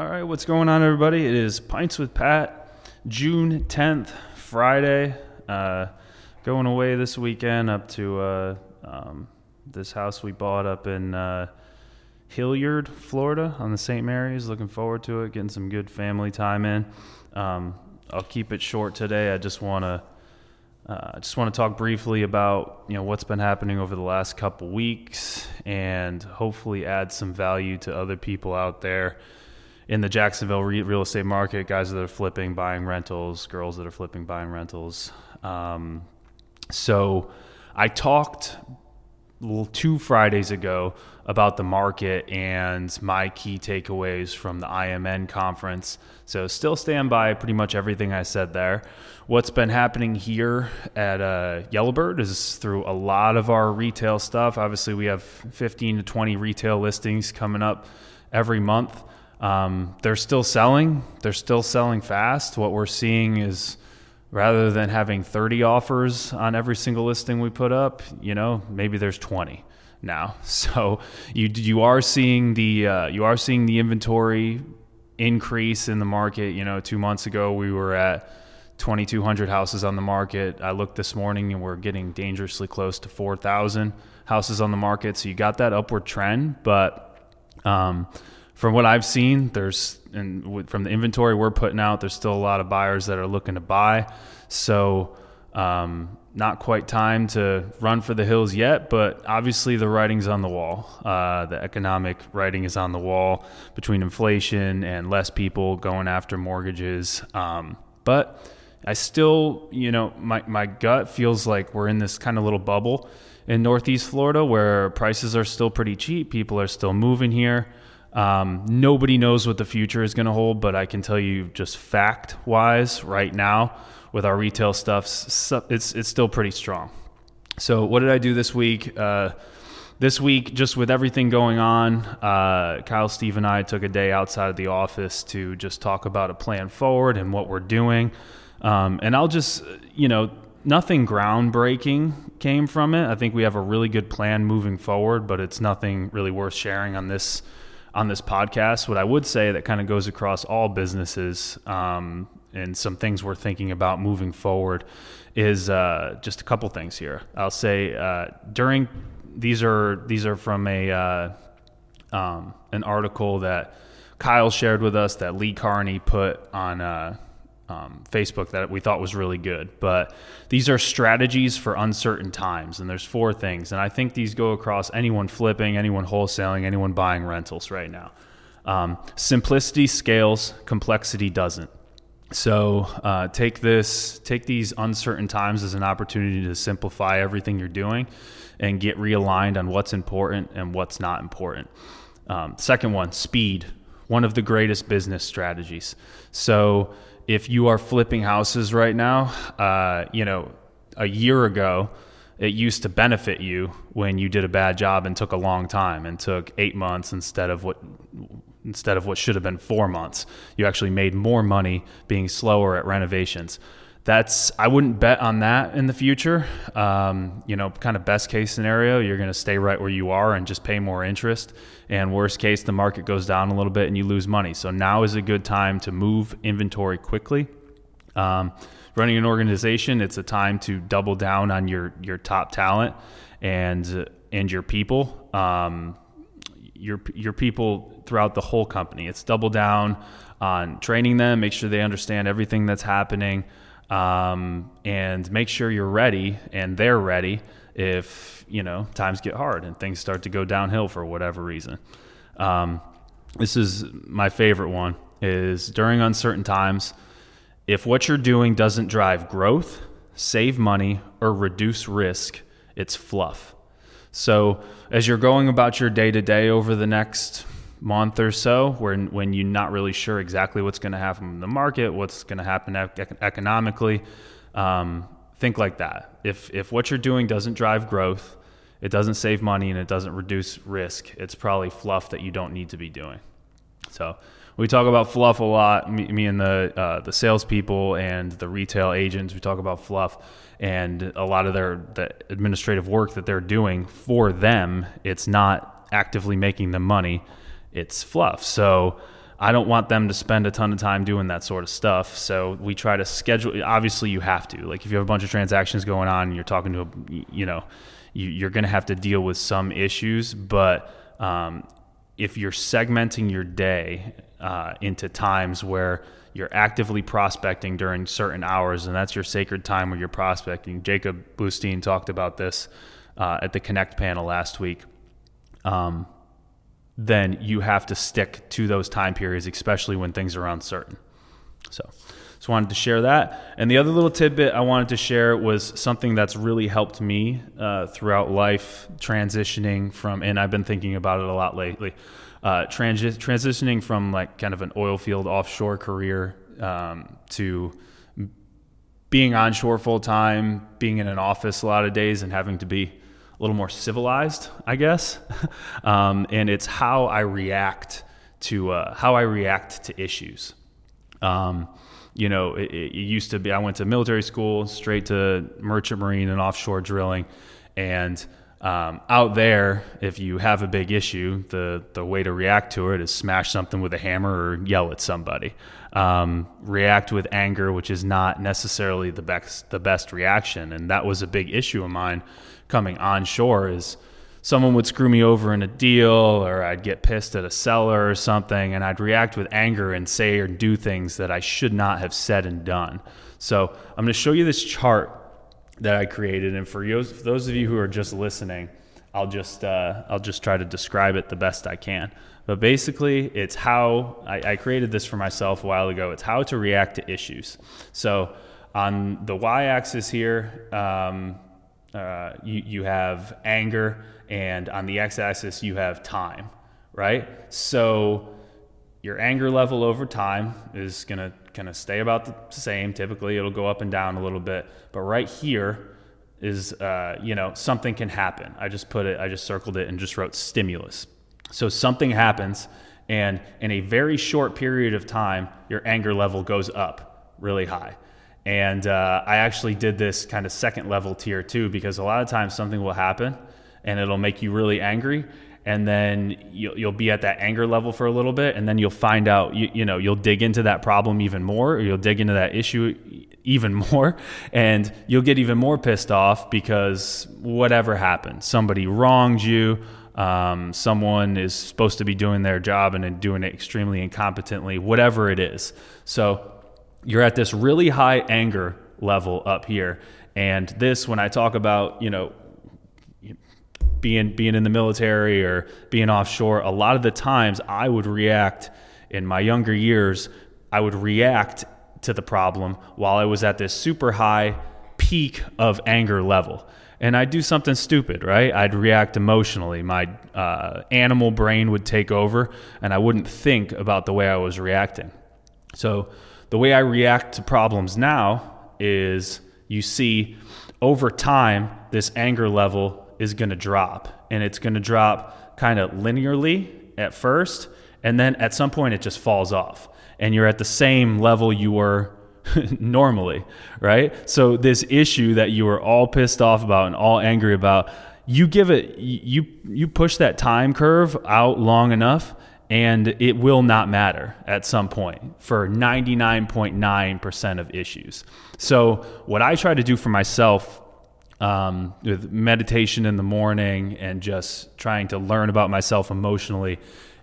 All right, what's going on, everybody? It is Pints with Pat, June 10th, Friday. Uh, going away this weekend up to uh, um, this house we bought up in uh, Hilliard, Florida, on the St. Mary's. Looking forward to it, getting some good family time in. Um, I'll keep it short today. I just want to. Uh, I just want to talk briefly about you know what's been happening over the last couple weeks, and hopefully add some value to other people out there in the Jacksonville re- real estate market, guys that are flipping, buying rentals, girls that are flipping, buying rentals. Um, so I talked two Fridays ago about the market and my key takeaways from the IMN conference. So still stand by pretty much everything I said there. What's been happening here at uh, Yellowbird is through a lot of our retail stuff. Obviously, we have 15 to 20 retail listings coming up every month. Um, they're still selling. They're still selling fast. What we're seeing is rather than having 30 offers on every single listing we put up, you know, maybe there's 20 now. So you you are seeing the uh, you are seeing the inventory increase in the market. You know, two months ago we were at 2,200 houses on the market. I looked this morning and we're getting dangerously close to 4,000 houses on the market. So you got that upward trend, but um, from what I've seen, there's and from the inventory we're putting out, there's still a lot of buyers that are looking to buy. So, um, not quite time to run for the hills yet, but obviously the writing's on the wall. Uh, the economic writing is on the wall between inflation and less people going after mortgages. Um, but I still, you know, my, my gut feels like we're in this kind of little bubble in Northeast Florida where prices are still pretty cheap. People are still moving here. Um, nobody knows what the future is going to hold, but I can tell you just fact wise right now with our retail stuff, it's, it's still pretty strong. So, what did I do this week? Uh, this week, just with everything going on, uh, Kyle, Steve, and I took a day outside of the office to just talk about a plan forward and what we're doing. Um, and I'll just, you know, nothing groundbreaking came from it. I think we have a really good plan moving forward, but it's nothing really worth sharing on this on this podcast. What I would say that kind of goes across all businesses um, and some things we're thinking about moving forward is uh, just a couple things here. I'll say uh, during these are these are from a uh, um, an article that Kyle shared with us that Lee Carney put on uh, um, Facebook that we thought was really good. But these are strategies for uncertain times, and there's four things, and I think these go across anyone flipping, anyone wholesaling, anyone buying rentals right now. Um, simplicity scales, complexity doesn't. So uh, take this, take these uncertain times as an opportunity to simplify everything you're doing, and get realigned on what's important and what's not important. Um, second one, speed, one of the greatest business strategies. So if you are flipping houses right now, uh, you know, a year ago, it used to benefit you when you did a bad job and took a long time and took eight months instead of what instead of what should have been four months. You actually made more money being slower at renovations that's I wouldn't bet on that in the future. Um, you know, kind of best case scenario, you're going to stay right where you are and just pay more interest. And worst case, the market goes down a little bit and you lose money. So now is a good time to move inventory quickly. Um, running an organization, it's a time to double down on your your top talent and and your people. Um, your your people throughout the whole company. It's double down on training them, make sure they understand everything that's happening um, and make sure you're ready and they're ready if you know times get hard and things start to go downhill for whatever reason. Um, this is my favorite one is during uncertain times if what you're doing doesn't drive growth save money or reduce risk it's fluff so as you're going about your day to day over the next month or so when when you're not really sure exactly what's going to happen in the market, what's going to happen economically. Um, think like that. If if what you're doing doesn't drive growth, it doesn't save money, and it doesn't reduce risk, it's probably fluff that you don't need to be doing. So we talk about fluff a lot. Me, me and the uh, the salespeople and the retail agents, we talk about fluff and a lot of their the administrative work that they're doing for them. It's not actively making them money it's fluff. So I don't want them to spend a ton of time doing that sort of stuff. So we try to schedule. Obviously, you have to. Like if you have a bunch of transactions going on, and you're talking to a, you know, you, are going to have to deal with some issues. But um, if you're segmenting your day uh, into times where you're actively prospecting during certain hours, and that's your sacred time where you're prospecting. Jacob Boosteen talked about this uh, at the Connect panel last week. Um, then you have to stick to those time periods, especially when things are uncertain. So, just wanted to share that. And the other little tidbit I wanted to share was something that's really helped me uh, throughout life, transitioning from, and I've been thinking about it a lot lately, uh, transi- transitioning from like kind of an oil field offshore career um, to being onshore full time, being in an office a lot of days, and having to be a little more civilized, I guess. um, and it's how I react to uh, how I react to issues. Um, you know, it, it, used to be I went to military school, straight to merchant marine and offshore drilling, and um, out there, if you have a big issue, the the way to react to it is smash something with a hammer or yell at somebody. Um, react with anger, which is not necessarily the best the best reaction, and that was a big issue of mine coming onshore is someone would screw me over in a deal or I'd get pissed at a seller or something and I'd react with anger and say or do things that I should not have said and done. So I'm going to show you this chart that I created and for those of you who are just listening, I'll just uh, I'll just try to describe it the best I can. But basically, it's how I, I created this for myself a while ago. It's how to react to issues. So on the y-axis here, um, uh, you, you have anger, and on the x axis, you have time, right? So your anger level over time is going to kind of stay about the same. Typically, it'll go up and down a little bit. But right here is, uh, you know, something can happen. I just put it, I just circled it and just wrote stimulus. So something happens, and in a very short period of time, your anger level goes up really high. And uh, I actually did this kind of second level tier too, because a lot of times something will happen and it'll make you really angry. And then you'll, you'll be at that anger level for a little bit. And then you'll find out, you, you know, you'll dig into that problem even more, or you'll dig into that issue even more. And you'll get even more pissed off because whatever happened, somebody wronged you. Um, someone is supposed to be doing their job and doing it extremely incompetently, whatever it is. So you're at this really high anger level up here. And this, when I talk about, you know, being being in the military or being offshore, a lot of the times I would react in my younger years, I would react to the problem while I was at this super high peak of anger level. And I'd do something stupid, right? I'd react emotionally. My uh, animal brain would take over, and I wouldn't think about the way I was reacting. So, the way I react to problems now is you see over time, this anger level is going to drop. And it's going to drop kind of linearly at first. And then at some point, it just falls off. And you're at the same level you were normally, right? So, this issue that you were all pissed off about and all angry about, you give it, you, you push that time curve out long enough and it will not matter at some point for 99.9% of issues. So, what I try to do for myself um, with meditation in the morning and just trying to learn about myself emotionally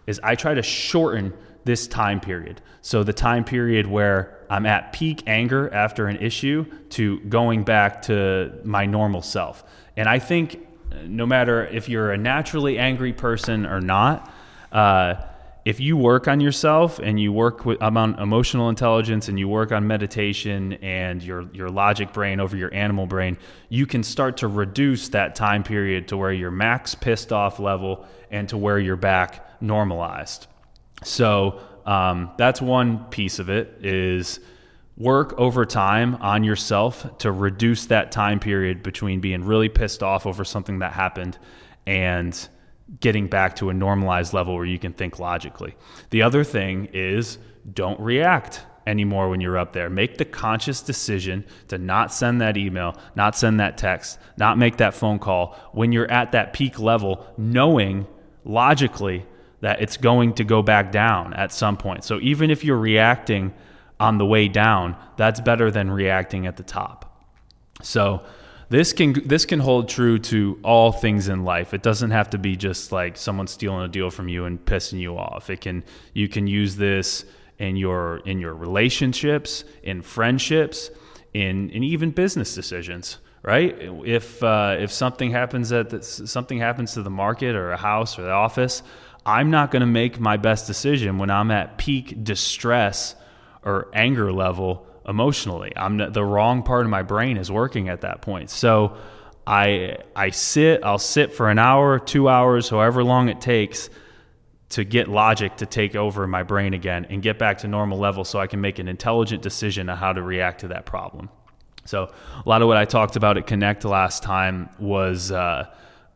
is I try to shorten this time period. So, the time period where I'm at peak anger after an issue to going back to my normal self. And I think no matter if you're a naturally angry person or not, uh, if you work on yourself and you work with on emotional intelligence and you work on meditation and your your logic brain over your animal brain, you can start to reduce that time period to where you're max pissed off level and to where you're back normalized. So um, that's one piece of it is work over time on yourself to reduce that time period between being really pissed off over something that happened and getting back to a normalized level where you can think logically. The other thing is don't react anymore when you're up there. Make the conscious decision to not send that email, not send that text, not make that phone call when you're at that peak level, knowing logically that it's going to go back down at some point. So even if you're reacting on the way down, that's better than reacting at the top. So this can this can hold true to all things in life. It doesn't have to be just like someone stealing a deal from you and pissing you off. It can you can use this in your in your relationships, in friendships, in in even business decisions right? If uh, if something happens at the, something happens to the market or a house or the office, I'm not going to make my best decision when I'm at peak distress or anger level emotionally. I'm the wrong part of my brain is working at that point. So I I sit, I'll sit for an hour, 2 hours, however long it takes to get logic to take over my brain again and get back to normal level so I can make an intelligent decision on how to react to that problem. So a lot of what I talked about at Connect last time was uh,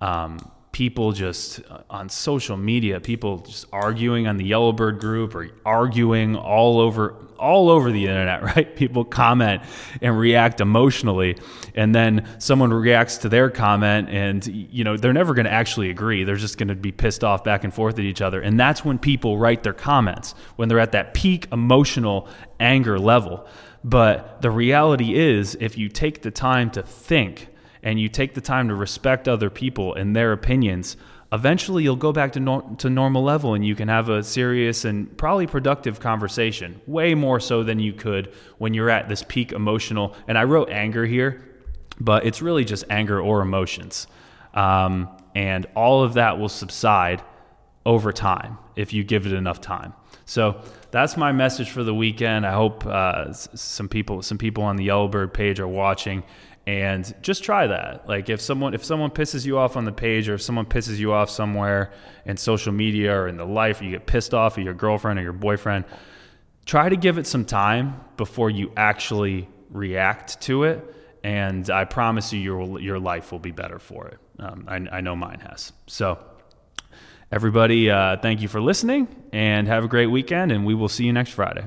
um, people just uh, on social media, people just arguing on the Yellowbird group or arguing all over all over the internet, right? People comment and react emotionally, and then someone reacts to their comment, and you know they're never going to actually agree. They're just going to be pissed off back and forth at each other, and that's when people write their comments when they're at that peak emotional anger level. But the reality is, if you take the time to think and you take the time to respect other people and their opinions, eventually you'll go back to, to normal level and you can have a serious and probably productive conversation, way more so than you could when you're at this peak emotional. And I wrote anger here, but it's really just anger or emotions. Um, and all of that will subside over time if you give it enough time. So that's my message for the weekend. I hope uh, some people some people on the Yellowbird page are watching and just try that. Like if someone if someone pisses you off on the page or if someone pisses you off somewhere in social media or in the life, you get pissed off at your girlfriend or your boyfriend, try to give it some time before you actually react to it. And I promise you, your your life will be better for it. Um, I, I know mine has. So Everybody, uh, thank you for listening and have a great weekend, and we will see you next Friday.